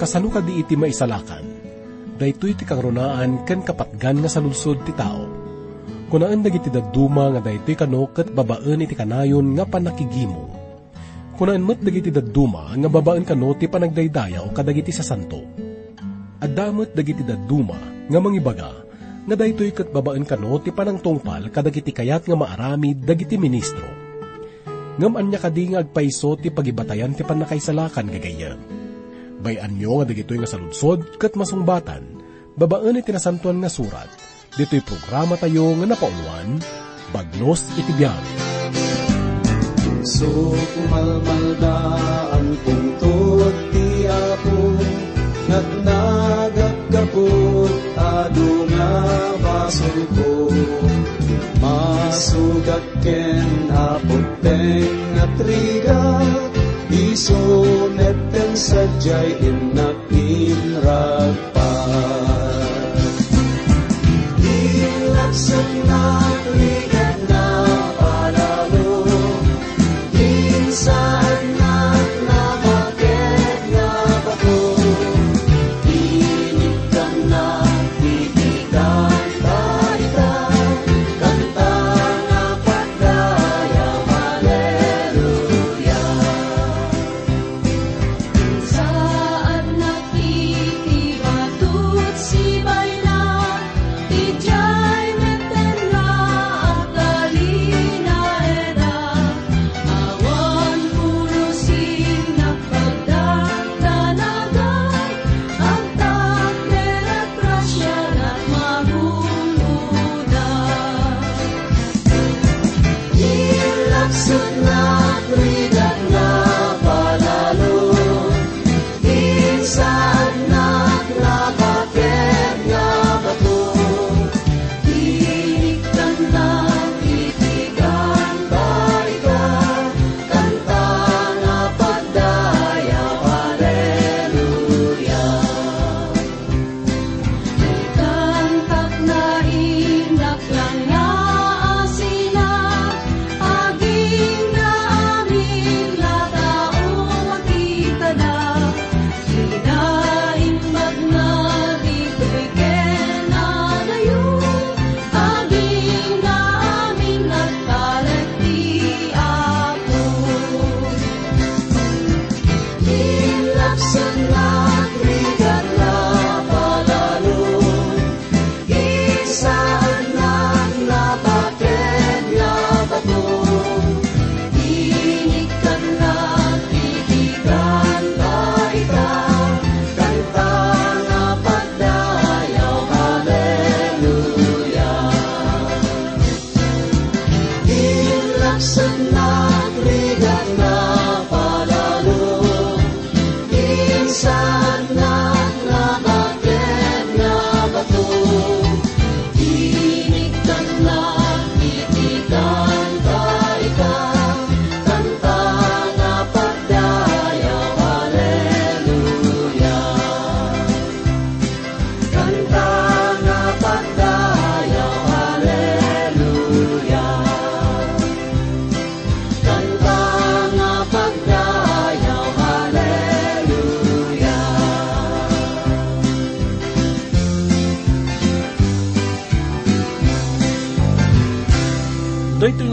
kasano ka di iti maisalakan, daytoy ti kangrunaan ken kapatgan nga sa lungsod ti tao. Kunaan dagiti daduma nga daytoy kano ket babaan iti kanayon nga panakigimo. Kunaan met dagiti daduma nga babaan kano ti panagdaydayaw kadagiti sa santo. Adamot dagiti daduma nga mangibaga nga daytoy ket babaan kano ti panangtungpal kadagiti kayat nga maaramid dagiti ministro. Ngam anya kadi nga agpaiso ti pagibatayan ti panakaisalakan gagayam Bayan nyo nga dagitoy nga saludsod kat masungbatan, babaan iti nasantuan nga surat, dito'y programa tayo nga napauluan, Bagnos Itibiyan. So kumalmaldaan pungtot ti ako, Nat nagagapot ado nga basol ko, Masugat ken apoteng at rigat, Iso DJ in sunlight.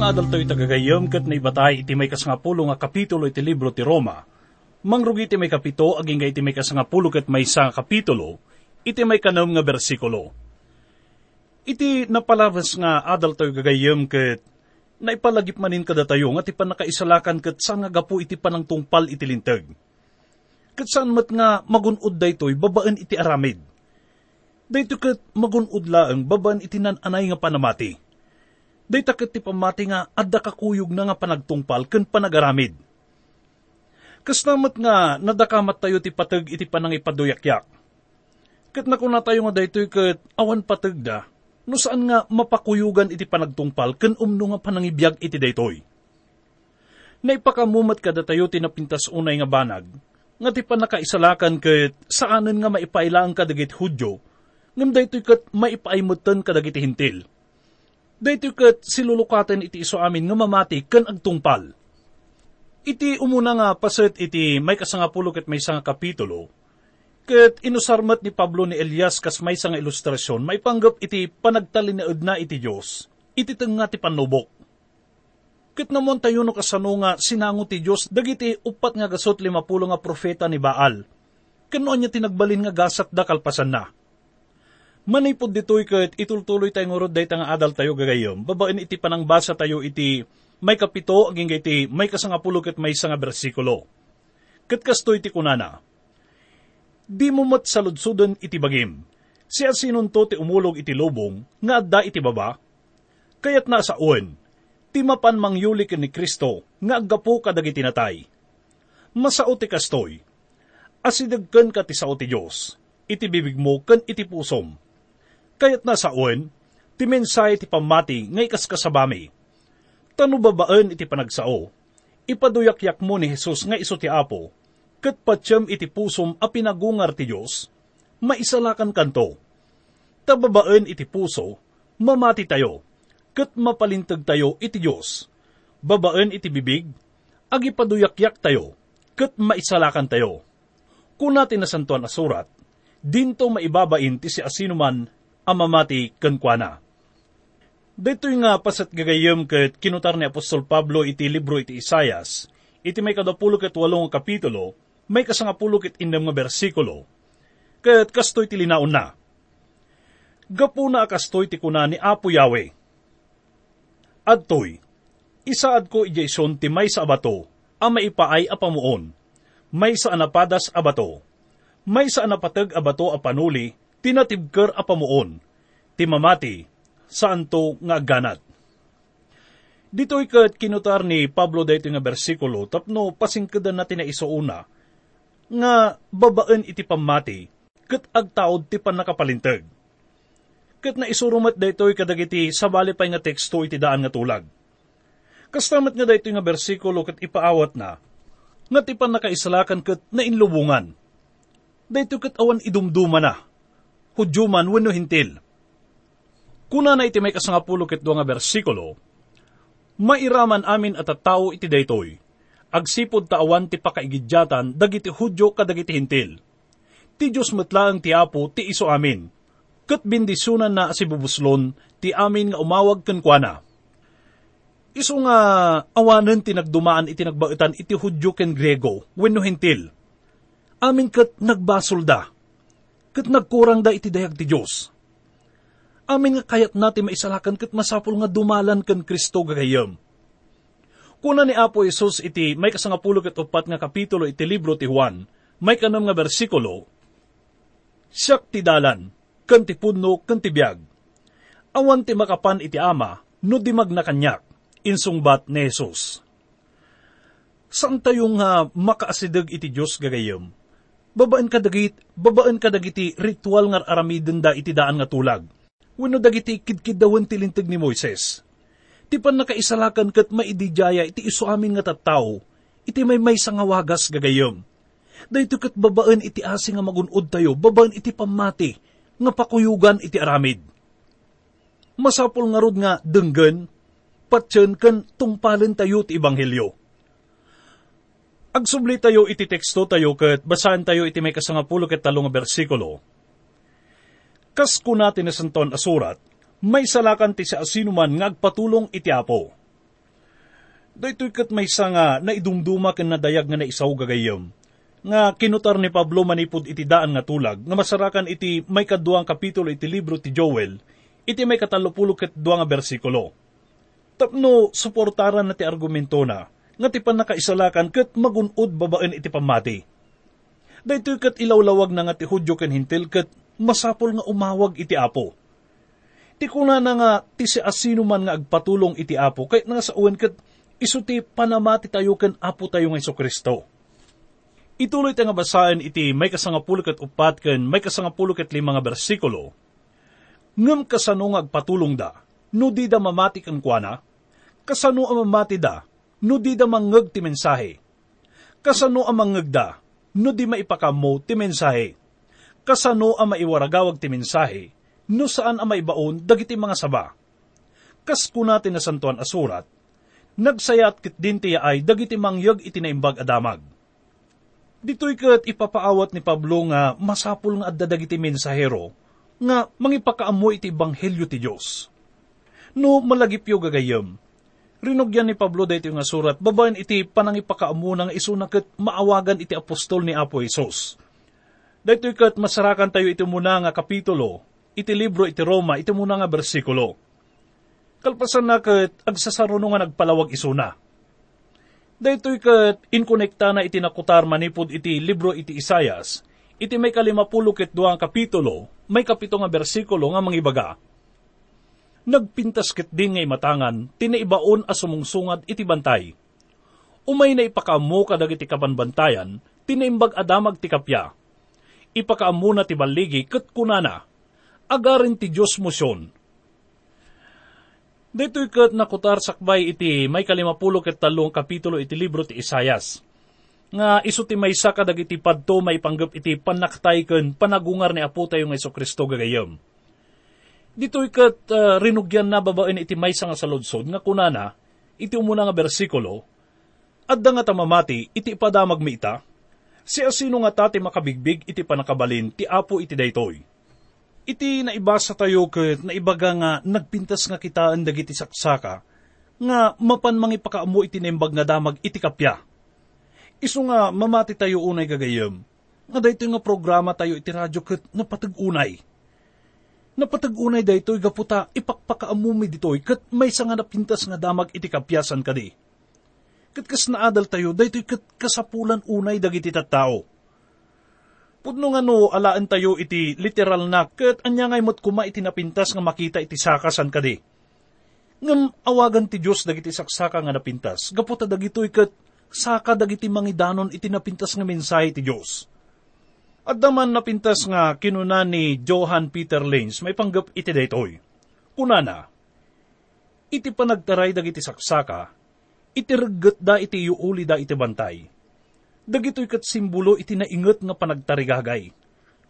Dito nga adal to'y tagagayom kat na ibatay iti may kasangapulo nga kapitulo iti libro ti Roma. Mangrugi iti may kapito, aging iti may kasangapulo kat may isang kapitulo, iti may kanam nga bersikulo. Iti napalabas nga adal to'y gagayom kat naipalagip manin kada tayo nga ti panakaisalakan kat saan nga gapu iti panang tungpal iti lintag. Kat saan mat nga magunod daytoy babaan iti aramid. Dayto kat magunod laang babaan iti nananay nga panamati. Dayta kat ti pamati nga adda kakuyog na nga panagtungpal ken panagaramid. Kasnamat nga nadakamat tayo ti patag iti panangipaduyakyak. Kat nakuna tayo nga daytoy kat awan patag da, no saan nga mapakuyugan iti panagtungpal ken umno nga panangibiyag iti daytoy. Naipakamumat kada tayo tinapintas unay nga banag, nga ti panakaisalakan ket saanen nga maipailaan kadagit hudyo, ngam daytoy ket maipaimutan kadagiti hintil Daytoy kat silulukaten iti iso amin nga mamati ken agtungpal. Iti umuna nga paset iti may kasangapulo ket may isang kapitulo, Ket inusarmat ni Pablo ni Elias kas may nga ilustrasyon, may panggap iti panagtalinaod na iti Diyos, iti nga ti panubok. Ket namon tayo no kasano nga sinango ti Diyos, dagiti upat nga gasot limapulo nga profeta ni Baal. Kano niya tinagbalin nga gasat da kalpasan na. Manipod ditoy ket itultuloy tayo ngurod day nga adal tayo gagayom, babaen iti panangbasa tayo iti may kapito aging iti may kasangapulo ket may nga bersikulo. Ket kastoy ti kunana, Di mo mat saludsudan iti bagim. Siya sinunto ti umulog iti lubong, nga adda iti baba. Kayat na sa uwan, ti mapan mangyuli ni Kristo, nga aggapo kadagiti natay. Masao ti kastoy, asidagkan ka ti sao ti Diyos, iti bibig mo kan iti pusom. Kayat na sa uwan, ti pamati ngay kaskasabami. Tano babaan iti panagsao, ipaduyak-yak mo ni Jesus nga iso ti Apo, kat patyam iti pusom a pinagungar ti Diyos, maisalakan kanto. Tababaan iti puso, mamati tayo, kat mapalintag tayo iti Diyos. Babaan iti bibig, agi paduyakyak tayo, kat maisalakan tayo. Kung natin nasantuan na surat, dinto maibabain ti si asinuman amamati kankwana. Dito nga pasat gagayam kat kinutar ni Apostol Pablo iti libro iti Isayas, iti may kadapulo kat walong kapitulo, may kasangapulo ket indam nga bersikulo, ket kastoy ti linaon na. Gapo na kastoy ti kuna ni Apo Yahweh. Adtoy, isaad ko ijayson ti may sa abato, a maipaay a pamuon, may sa anapadas abato, may sa anapatag abato a panuli, tinatibker a pamuon, ti mamati, saan to nga ganat. Dito'y kat kinutar ni Pablo dito nga bersikulo, tapno pasingkadan natin na isuuna, nga babaan iti pamati, kat agtaod ti panakapalintag. Kat na isurumat daytoy kadagiti sabali pay nga teksto iti daan nga tulag. Kastamat nga daytoy nga bersikulo kat ipaawat na, nga ti panakaisalakan kat na inlubungan. Daytoy kat awan idumduma na, hudyuman wenno hintil. Kuna na iti may kasangapulo ket nga bersikulo, mairaman amin at tao iti daytoy, agsipod taawan ti pakaigidyatan dagiti hudyo kadagiti hintil. Ti Diyos matlaang ti Apo ti iso amin. Kat bindisunan na si bubuslon ti amin nga umawag kenkwana. Iso nga awanan ti nagdumaan iti nagbaitan iti hudyo ken Grego, wenno hintil. Amin kat nagbasol Kat nagkurang da iti dayag ti Diyos. Amin nga kayat natin maisalakan kat masapul nga dumalan ken Kristo gagayam Kuna ni Apo Isus iti may kasangapulo ket upat nga kapitulo iti libro ti Juan, may kanam nga bersikulo, Siyak ti dalan, kan ti punno, kan ti biyag. Awan ti makapan iti ama, no di magnakanyak, insungbat ni Jesus. Saan tayo nga makaasidag iti Diyos gagayom? Babaan ka dagit, babaan ka dagiti ritual nga aramiden da iti daan nga tulag. Wano dagiti kidkidawan ti lintag ni Moises Ti pan nakaisalakan kat maidijaya iti iso amin nga tattao, iti may may sangawagas gagayom. Dahito kat babaan iti asi nga magunod tayo, babaan iti pamati, nga pakuyugan iti aramid. Masapol nga rod nga denggen, patsen kan tungpalin tayo ti Ebanghelyo. Agsubli tayo iti teksto tayo kat basahan tayo iti may kasangapulo ket talong bersikulo. Kas ko natin na santon asurat, may salakan ti sa asinuman nga agpatulong iti apo. Daytoy kat may nga naidumduma ken nadayag nga naisaw gagayom. Nga kinutar ni Pablo manipod iti daan nga tulag, nga masarakan iti may kaduang kapitulo iti libro ti Joel, iti may katalupulo ket duang nga bersikulo. Tapno, suportaran na ti argumento na, nga ti panakaisalakan ket magunod babaen iti pamati. Daytoy kat ilawlawag na nga ti hudyo ken hintil ket masapol nga umawag iti apo Ti kuna na nga ti si asino man nga agpatulong iti apo, kay nga sa uwan kat iso ti panamati tayo ken apo tayo nga Iso Kristo. Ituloy tayo nga basahin iti may kasangapulo kat upat ken may kasangapulo kat lima nga bersikulo. Ngam kasano nga agpatulong da, no di da mamati kan kuana, kasano ang mamati da, no di da mangag ti mensahe. Kasano ang mangag da, no di maipakamo ti mensahe. Kasano ang maiwaragawag ti mensahe, no saan ang maibaon dagiti mga saba. Kas ko natin na santuan asurat, nagsayat kit din tiya ay dagiti mangyag iti naimbag adamag. Dito'y kat ipapaawat ni Pablo nga masapul nga adda dagiti mensahero nga mangipakaamo iti banghelyo ti Dios. No malagipyo gagayem, rinugyan ni Pablo dayto nga surat, babaen iti panangipakaamo nga isuna kat maawagan iti apostol ni Apo Isos. Dayto kat masarakan tayo iti muna nga kapitulo, iti libro iti Roma, iti muna nga bersikulo. Kalpasan na kat agsasaruno nga nagpalawag isuna. Daytoy kat inkonekta na iti nakutar manipod iti libro iti Isayas, iti may kalimapulo ket kapitulo, may kapito nga bersikulo nga mangibaga. Nagpintas ket din nga imatangan, tinaibaon a sumungsungad iti bantay. Umay na ipakaamo kadag iti kabanbantayan, tinaimbag adamag ti kapya. Ipakaamo na ti baligi ket kunana, agarin ti Diyos musyon, Dito'y kat nakutar sakbay iti may kalimapulo ket talong kapitulo iti libro ti Isayas. Nga iso ti may sa kadag iti padto may panggap iti panaktay ken panagungar ni Apo tayo Iso Kristo gagayom. Dito'y kat uh, rinugyan na babaen iti may nga saludsod nga kunana, iti umuna nga bersikulo, adda nga tamamati iti ipadamag mi ita, si asino nga tati makabigbig iti panakabalin ti Apo iti daytoy iti naibasa tayo ket naibaga nga nagpintas nga kitaan dagiti saksaka, nga mapan mangi pakaamo iti nembag nga damag iti kapya. Isu nga mamati tayo unay gagayem, nga dayto nga programa tayo iti radyo ket napatag-unay. Napatag-unay dayto gaputa ipakpakaamo mi ditoy ket may nga napintas nga damag iti kapyasan kadi. Ket kas naadal tayo dayto ket kasapulan unay dagiti tattao Pudno nga no, alaan tayo iti literal na, kat anya ngay mo't kuma iti napintas nga makita iti sakasan kadi. Ngam awagan ti Diyos dagiti saksaka nga napintas, gaputa dagitoy kat saka dagiti mangidanon iti napintas nga mensahe ti Diyos. At daman napintas nga kinuna ni Johann Peter Lenz, may panggap iti daytoy. Kunana, iti panagtaray dagiti saksaka, iti da iti yuuli da iti bantay dagitoy kat simbolo iti nainget nga panagtarigagay.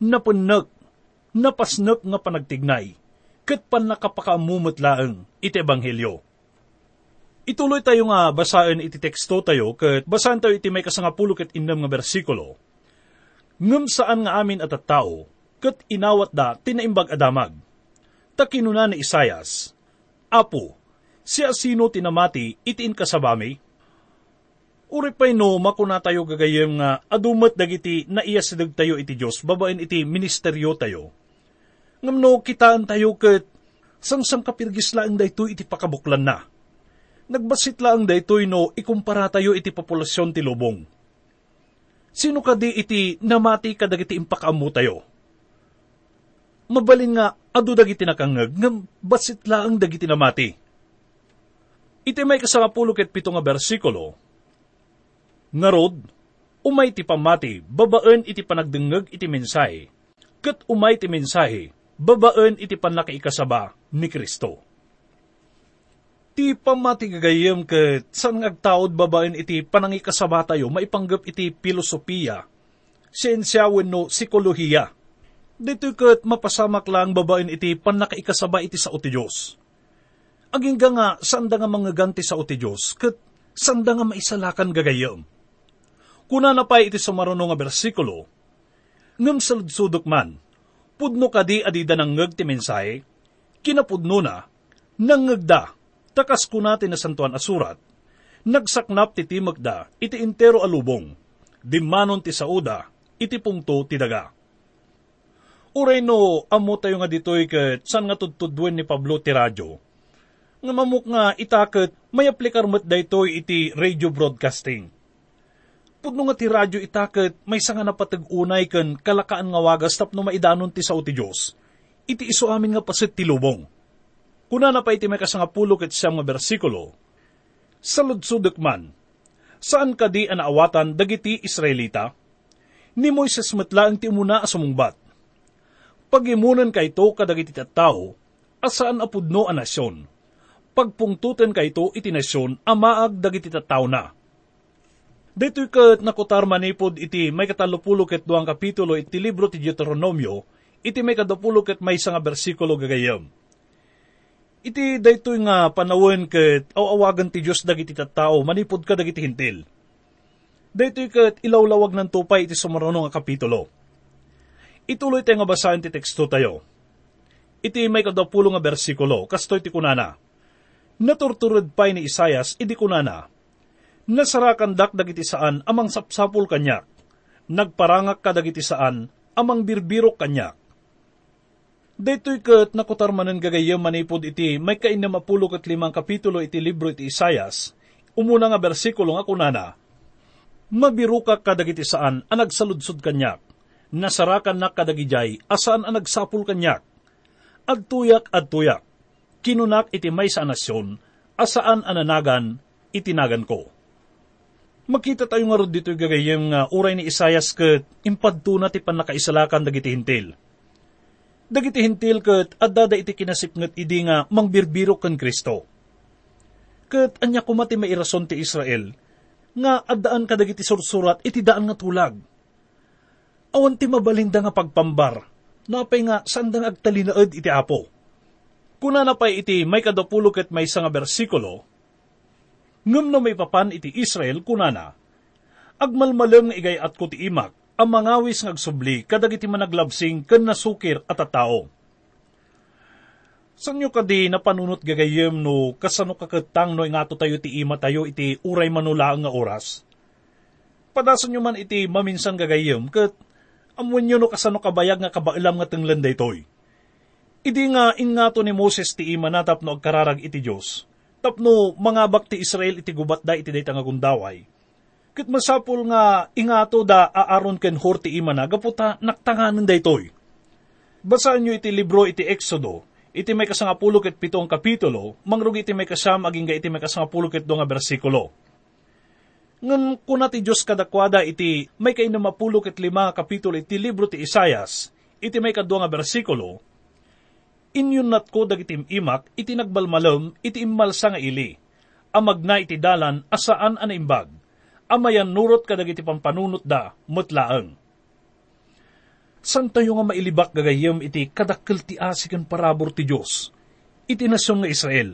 Napunag, napasnak nga panagtignay, kat pan nakapakaamumot laeng iti ebanghelyo. Ituloy tayo nga basaan iti teksto tayo, kat basahan tayo iti may kasangapulo kat innam nga bersikulo. Ngam saan nga amin at tao, kat inawat da tinaimbag adamag. Takinuna ni Isayas, Apo, siya sino tinamati itiin kasabami? Uri pa'y no, makuna tayo gagayem nga adumat dagiti na iya sidag tayo iti Diyos, babaen iti ministeryo tayo. Ngam no, kitaan tayo ket sangsang kapirgis laang dayto iti pakabuklan na. Nagbasit laang dayto no, ikumpara tayo iti populasyon ti lubong. Sino ka di iti namati ka dagiti impakamu tayo? Mabalin nga, adu dagiti nakangag, ngam basit laang dagiti namati. Iti may kasangapulo ket pito nga bersikulo, Ngarod, umay ti pamati, babaen iti panagdengeg iti mensahe, kat umay ti mensahe, babaen iti panakaikasaba ni Kristo. Ti pamati gagayem ket san ngagtaod babaen iti panangikasaba tayo maipanggap iti filosofiya, siyensya wenno psikolohiya. Dito ket mapasamak lang babaen iti panakaikasaba iti sa uti Diyos. Aging nga sanda nga mga ganti sa uti Diyos, ket sanda nga maisalakan gagayem Kuna na pa iti sumaruno nga bersikulo, ngam saludsudok man, pudno kadi adida ng ngag ti mensahe, kinapudno na, nangagda, takas kuna ti nasantuan asurat, nagsaknap ti timagda, iti intero alubong, dimanon ti sauda, iti pungto ti daga. Uray no, amo tayo nga ditoy ket san nga tudtudwen ni Pablo ti radyo. Nga mamuk nga itaket may aplikar met daytoy iti radio broadcasting pudno nga ti radyo itaket may nga napatag-unay ken kalakaan nga wagas tapno maidanon ti sao ti Diyos. Iti iso amin nga pasit ti lubong. Kuna na pa iti may kasangapulo ket siyam nga bersikulo, Saludsudek man, saan ka di anaawatan dagiti Israelita? Ni Moises matlaang ti umuna asumungbat. Pagimunan kay to kadagiti tao, asaan apudno a nasyon. Pagpungtuten kay to iti nasyon, amaag dagiti tao na dito kat nakutar manipod iti may katalupulo ket duang kapitulo iti libro ti Deuteronomio, iti may kadapulo ket may nga bersikulo gagayam. Iti daytoy nga panawon ket awawagan ti Dios dagiti tattao manipod ka dagiti hintil. Dito kat ilawlawag ng tupay iti sumarunong nga kapitulo. Ituloy tayo nga basahin ti teksto tayo. Iti may kadapulo nga bersikulo, kastoy ti kunana. Naturturod pa ni Isayas, idi kunana. Nasarakan dak dagiti saan amang sapsapul kanyak. Nagparangak ka dagiti saan amang birbirok kanyak. Daytoy kat nakutarmanan gagayam manipod iti may kain na mapulo kat limang kapitulo iti libro iti Isayas. Umuna nga bersikulo nga kunana. Mabirukak ka dagiti saan ang nagsaludsod kanyak. Nasarakan na kadagijay asaan ang nagsapul kanyak. Adtuyak adtuyak. Kinunak iti may sa nasyon asaan ananagan itinagan ko. Makita tayo nga rod dito gagayem nga uray ni Isayas ket impadto na ti panakaisalakan dagiti hintil. Dagiti hintil ket adda iti kinasipnget idi nga mangbirbiro ken Kristo. Ket anya kumati mairason ti Israel nga addaan kadagiti sursurat iti daan nga tulag. Awan ti mabalinda nga pagpambar, napay nga sandang agtalinaed iti apo. Kuna na pa'y iti may kadapulo ket may nga bersikulo, ngem no may papan iti Israel kunana, agmalmaleng nga igay at ko ti imak, ang mangawis nga agsubli kadagiti managlabsing ken nasukir at atao. Sanyo kadi napanunot gagayem no kasano kakatang no ingato tayo ti ima tayo iti uray manulaang nga oras. Padasan nyo man iti maminsan gagayem ket amuan nyo no kasano kabayag nga kabailam nga tenglan daytoy. Idi nga ingato ni Moses ti ima na tapno agkararag iti Diyos. Tapno mga bakti Israel iti gubat da iti dayta nga gundaway. Ket masapul nga ingato da aaron ken hor ti ima na gaputa naktanganan daytoy. Basaan nyo iti libro iti Exodo, iti may kasangapulo ket pitong kapitulo, mangrug iti may kasam aging iti may kasangapulo ket nga bersikulo. Ngan kuna ti Diyos kadakwada iti may kain na mapulo ket lima kapitulo iti libro ti Isayas, iti may kadwa nga bersikulo, inyun nat ko dagiti imak iti nagbalmalom iti immalsa nga ili, amag na iti dalan asaan an imbag, amayan nurot kadagiti pampanunot da mutlaeng. San tayo nga mailibak gagayem iti kadakkel ti asikan parabor ti Diyos, iti nasyon nga Israel.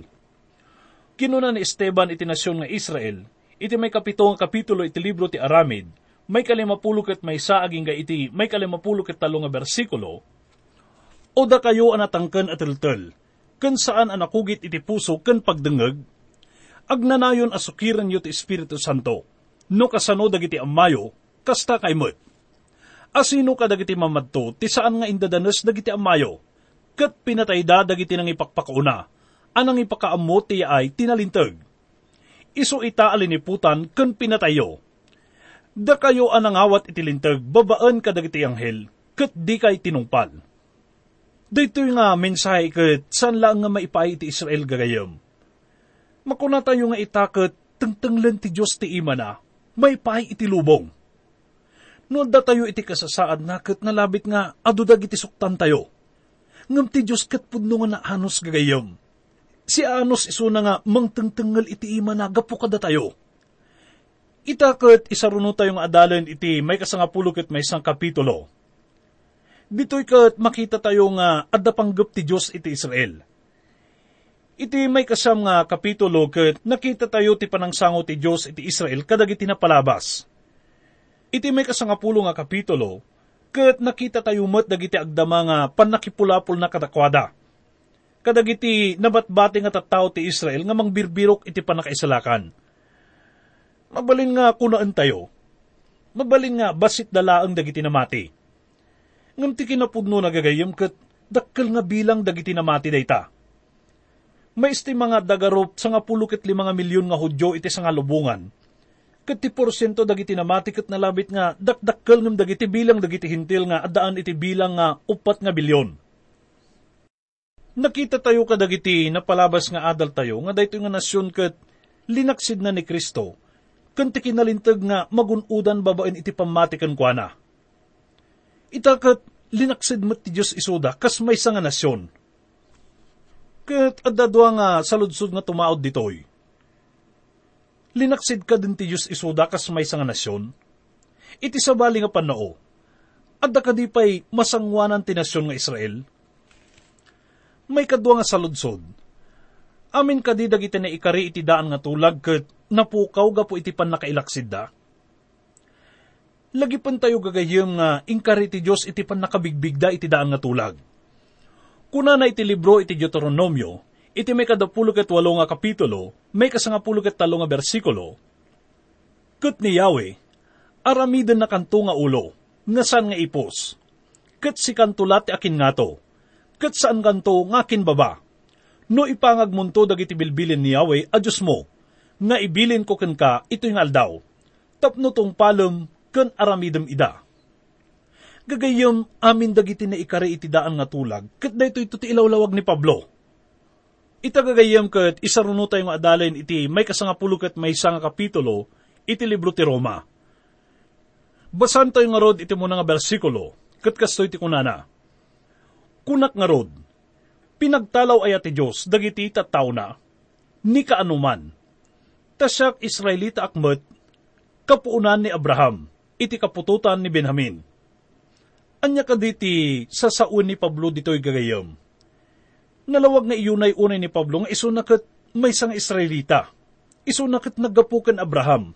Kinuna ni Esteban iti nasyon nga Israel, iti may kapito nga kapitulo iti libro ti Aramid, may kalimapulo ket may saaging ga iti may kalimapulo ket talo nga bersikulo, o da kayo anatangken at tiltel, ken saan anakugit iti puso ken pagdengeg, agnanayon asukiran yo ti Espiritu Santo, no kasano dagiti amayo, kasta kay met. Asino ka dagiti mamadto, ti saan nga indadanes dagiti amayo, ket pinatay da dagiti nang ipakpakauna, anang ipakaammo ti ay tinalinteg. Iso ita aliniputan ken pinatayo. Da kayo anangawat itilinteg, babaan ka dagiti anghel, ket di kay tinungpal. Dito nga mensahe ket san lang nga maipay ti Israel gagayam. Makuna tayo nga itaket tengtenglen ti Diyos ti ima na, may pay iti lubong. No da tayo iti kasasaad na ket nalabit nga adudag iti suktan tayo. Ngam ti Diyos ket pudno nga naanos gagayam. Si Anos iso na nga mangtengtengel iti ima na gapu kada tayo. Itaket isaruno tayo nga adalan iti may kasangapulo ket may isang kapitulo. Dito'y kat makita tayo nga adda panggap ti Diyos iti Israel. Iti may kasam nga kapitulo ket nakita tayo ti panangsango ti Diyos iti Israel kadagiti napalabas. Iti may kasangapulo nga kapitulo ket nakita tayo met dagiti agdama nga panakipulapol na kadakwada. Kadagiti nabatbati nga tattao ti Israel nga mangbirbirok iti panakaisalakan. Mabalin nga kunaan tayo. Mabalin nga basit dalaang dagiti namati. Ngam ti kinapudno nagagayam ket dakkel nga bilang dagiti namati dayta. May isti mga dagarop sa nga pulo ket lima milyon nga hudyo iti sa nga lubungan. Ket ti porsyento dagiti namati ket nalabit nga dakdakkel ngem dagiti bilang dagiti hintil nga addaan iti bilang nga upat nga bilyon. Nakita tayo kadagiti napalabas nga adal tayo nga daytoy nga nasyon ket linaksid na ni Kristo ken ti kinalinteg nga magunudan babaen iti pamatiken kuana. Itakat linaksid met ti Diyos isuda kas may nga nasyon. Ket adadwa nga saludsod nga tumaod ditoy. Linaksid ka din ti Diyos isuda kas may nga nasyon. Iti sabali nga panao. Adda ka di pa'y masangwanan ti nasyon nga Israel. May kadwa nga saludsod. Amin ka di dagiti na ikari iti daan nga tulag ket napukaw gapo iti pan nakailaksid da. Lagi pan tayo gagayem nga ingkari ti Diyos iti pan nakabigbigda iti daan nga tulag. Kuna na iti libro iti Deuteronomio, iti may kadapulo ket walo nga kapitulo, may kasangapulo ket talo nga bersikulo, Kat ni Yahweh, aramiden na kanto nga ulo, nga saan nga ipos. Kat si kantulat akin nga to, kat saan kanto nga akin baba. No ipangag munto dagiti bilbilin ni Yahweh a Diyos mo, nga ibilin ko ken ka ito yung aldaw. Tapno tong palem ken aramidem ida. Gagayom amin dagiti na ikari iti daan nga tulag, kat dayto ito ti ilawlawag ni Pablo. Ita gagayom kat isaruno tayo nga adalin iti may kasangapulo kat may isang kapitulo iti libro ti Roma. Basan tayo nga rod iti muna nga bersikulo, kat kastoy ti kunana. Kunak nga rod, pinagtalaw ay ati Diyos, dagiti tattaw na, ni kaanuman. Tasyak Israelita akmet, kapuunan ni Abraham, iti kapututan ni Benjamin. Anya ka diti sa saun ni Pablo dito'y gagayam. Nalawag nga iyunay unay ni Pablo nga iso nakat may sang Israelita. Iso nakat nagapukan Abraham.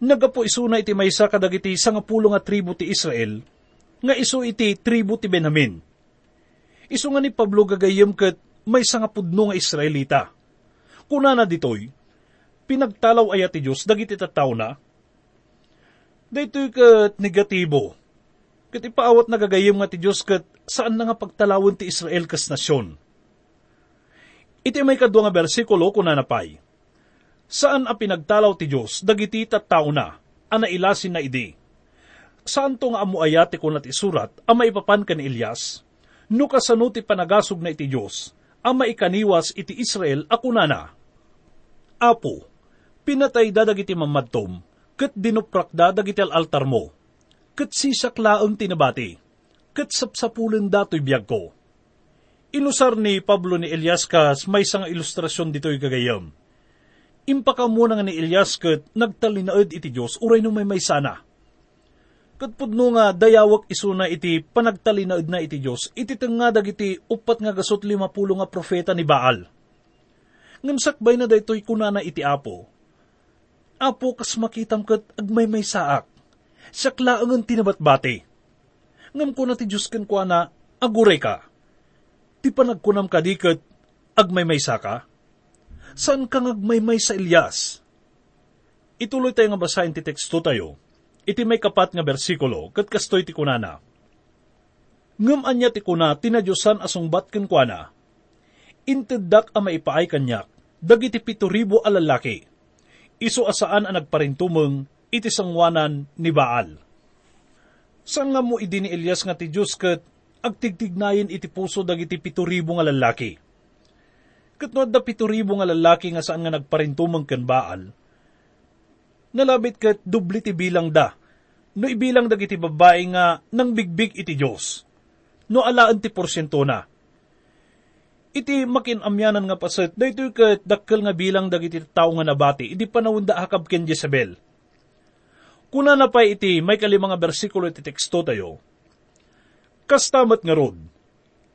Nagapo iso na iti maysa kadagiti sangapulo nga tribu ti Israel, nga iso iti tribu ti Benjamin. Iso nga ni Pablo gagayam kat may sangapudno nga Israelita. Kuna na ditoy, pinagtalaw ay ti Diyos dagiti tattaw na. Daytoy kat negatibo. Kat ipaawat nagagayam nga ti Diyos kat saan na nga pagtalawon ti Israel kas nasyon. Iti may kadwa nga bersikulo kuna napay. Saan a pinagtalaw ti Diyos dagiti tattao na, ana ilasin na idi. Saan to nga amuayate ko ti surat, ang maipapan ka ni Elias, no kasano ti panagasog na iti Diyos, ang maikaniwas iti Israel ako na na. Apo, pinatay dadagiti mamadtom, kat dinuprakda dagiti altar mo, kat sisaklaang tinabati, kat sapsapulen dato'y biyag ko. Inusar ni Pablo ni Elias kas may isang ilustrasyon dito'y gagayam. Impaka muna nga ni Elias kat nagtalinaod iti Diyos, uray nung may may sana. Kat pudno nga dayawak isuna iti panagtalinaod na iti Diyos, iti nga dagiti upat nga gasot lima pulo nga profeta ni Baal. Ngam sakbay na daytoy kunana iti Apo. Apo kas makitam kat agmay may saak. Sakla ang tinabatbati. Ngam ko na ti Diyos ken kwa na aguray ka. Ti panagkunam ka di kat agmay may saka. Saan ka ngagmay may sa Elias? Ituloy tayo nga basahin ti teksto tayo. Iti may kapat nga bersikulo, kat kastoy ti kunana. Ngam anya ti kuna, tinadyosan asungbat ken kuana. Inteddak a maipaay kanyak, dagiti pito ribo a lalaki. Iso asaan ang nagparintumeng, iti sangwanan ni Baal. Saan nga mo idi ni Elias nga ti Diyos kat agtigtignayin iti puso dagiti pito ribo nga lalaki. Kat no da pito ribo nga lalaki nga saan nga nagparintumeng ken Baal, nalabit kat dubli ti bilang da. No ibilang dagiti babae nga nang bigbig iti Diyos. No alaan ti porsyento na. Iti makinamyanan nga paset, daytoy kat dakkel nga bilang dagiti tao nga nabati, iti panawon da akab ken Jezebel. Kuna na pa iti may kalimang nga bersikulo iti teksto tayo. Kastamat nga rod,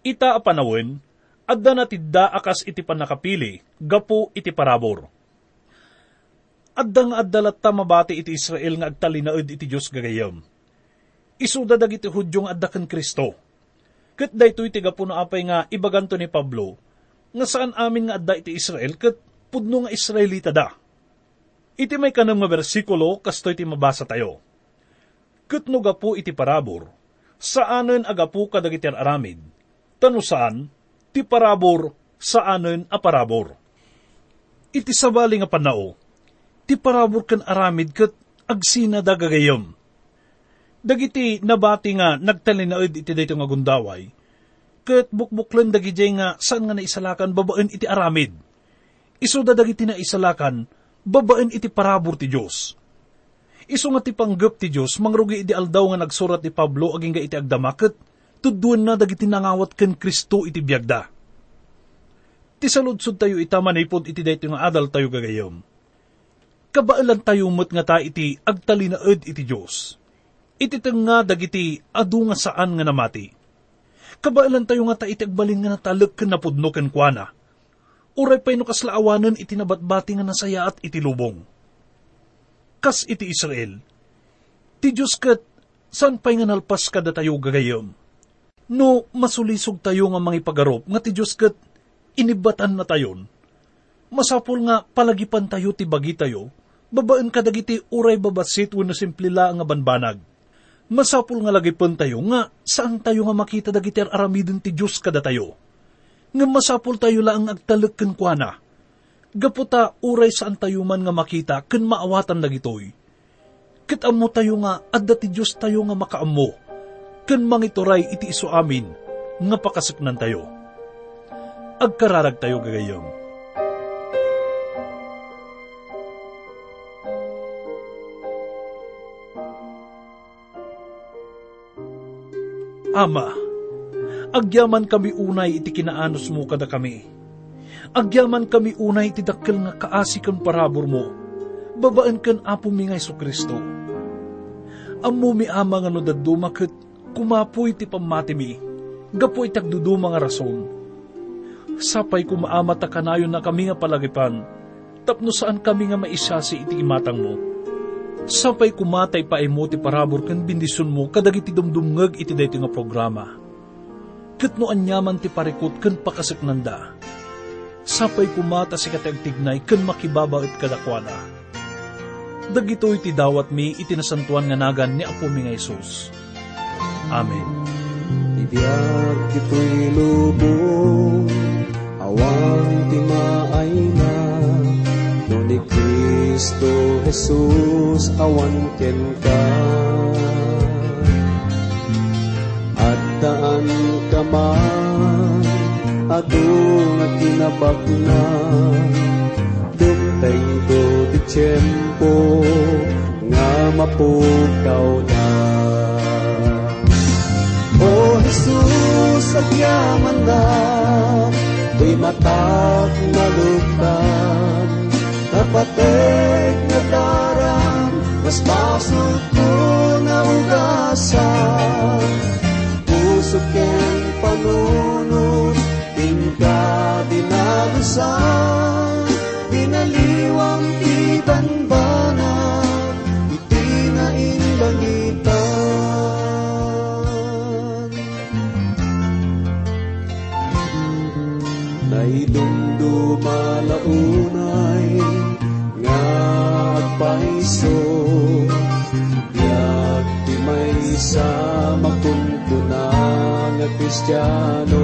ita a panawin, adda na tidda akas iti panakapili, gapo iti parabor addang addalat ta mabati iti Israel nga agtalinaod iti Diyos gagayam. Isuda dagiti hudyong addakan Kristo. Kat daytoy tiga puno apay nga ibaganto ni Pablo, nga saan amin nga adda iti Israel, kat pudno nga Israelita da. Iti may kanang nga bersikulo, kasto iti mabasa tayo. Kat no gapu iti parabor, saanen agapu kadagiti aramid, tano saan, ti parabor, saanen a parabor. Iti sabali nga panao, ti parabor kan aramid kat agsina da gagayom. Dagiti nabati nga nagtalinaod iti dayto nga gundaway, kat bukbuklan dagiti nga saan nga naisalakan babaen iti aramid. Iso da dagiti na isalakan, babaen iti parabor ti Diyos. Iso nga ti panggap ti Diyos, mangrugi iti aldaw nga nagsurat ni Pablo aging ga iti agdamaket, tudduan na dagiti nangawat ken Kristo iti biyagda. Ti saludsod tayo ita manipod iti dayto nga adal tayo gagayom kabaalan tayo mo't nga ta iti agtalinaed iti Diyos. Iti nga dagiti adu nga saan nga namati. Kabaalan tayo nga ta iti agbalin nga natalek ken napudno ken kuana. Uray pay no kaslaawanan iti nabatbati nga nasaya at iti lubong. Kas iti Israel, Ti Diyos kat, saan pa'y nga nalpas kada tayo gagayom? No, masulisog tayo nga mga ipagarop, nga ti Diyos kat, inibatan na tayon. Masapol nga palagipan tayo ti bagi tayo, babaan kadagiti uray babasit wano simplila nga banbanag. Masapol nga lagipan tayo nga saan tayo nga makita dagiti aramidin ti Diyos kada tayo. Nga masapol tayo lang agtalag ken kuana. Gaputa uray saan tayo man nga makita ken maawatan dagitoy. Ket amo tayo nga adda ti Diyos tayo nga makaammo. Ken mangituray iti iso amin nga pakasaknan tayo. Agkararag tayo gagayom. Ama, agyaman kami unay iti kinaanos mo kada kami. Agyaman kami unay iti dakkel nga kaasi kan parabor mo. Babaan kan apo mi nga Kristo. Ammo mi ama nga no daduma ket kumapoy ti pamati mi. Gapo itagduduma nga rason. Sapay kumaama ta kanayon na kami nga palagipan. Tapno saan kami nga maisasi iti imatang mo. Sapay kumatay pa imo ti parabor ken bindisyon mo kadagiti dumdumngeg iti daytoy nga programa. Ket no anyaman ti parikot ken pakasaknanda. Sapay kumata si katagtignay ken makibaba it kadakwana. Dagitoy ti dawat mi iti nasantuan nga nagan ni Apo mi nga Isus. Amen. Ibiyag kito'y lubong, awang timaay na, no ni Kristo Jesus awan ken ka. At daan ka man, adung at kinabak na, dumtay do ti tiyempo, nga mapukaw na. O Jesus, agyaman na, Di matak na lugtan, Napatek na daram, Mas pasok ko na ugasan, Puso ken panunod, Tingka dinalusan, Binaliwang ibanbanan, Iti na inlangitan. Naidumdumalaunay nga agpaiso Biag ti may sa makunkuna nga kristyano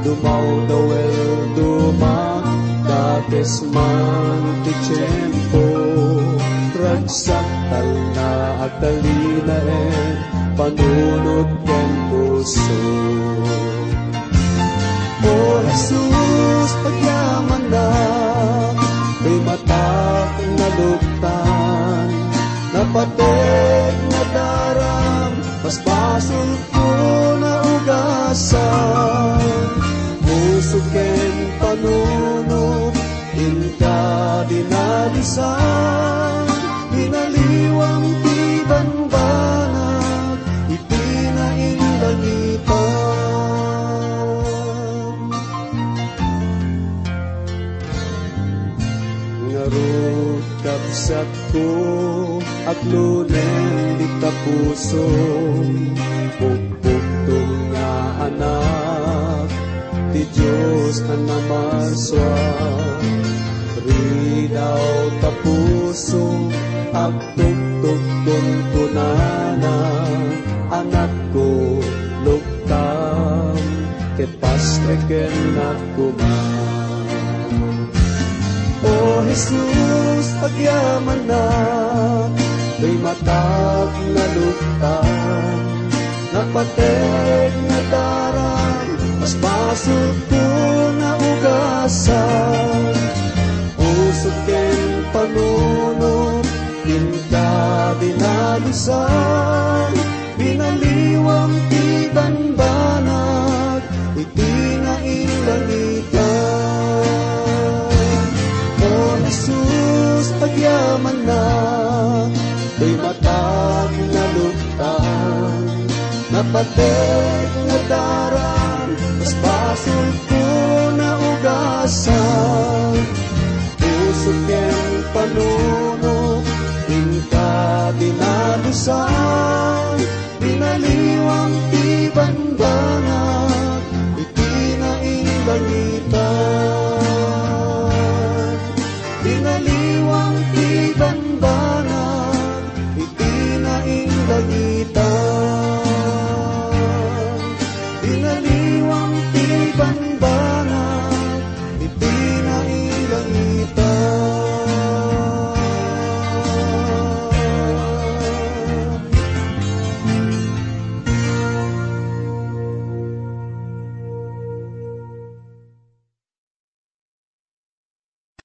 Dumaw dawel dumak dates man ti tiyempo Ragsaktal na agdalinaen panunod ken puso. O Jesus, pagyaman na, Di matak na lugtan, Napatek na daram, Mas na ugasan, Puso ken panunod, Inka dinalisan, Binaliwang tibanbanag, Ipinainlangitan. Ngarot kapsat ko at lunen di kapuso. Pugpugtong Diyos na namaswa Ridaw tapuso At tugtugtong kunana Anak ko lugtam Ket pastreken na kuman O Jesus, pagyaman na, Di matag na luktan, Napatek na darang, Basot ko na ugasan, Puso ken panunod, Inka dinalusan, Binaliwang tibanbanag, Iti na ilangitan. O Jesus, pagyaman na, Di matag na Napatek ugasan, Puso ken panunod, Inka dinal saan Binaliwang ti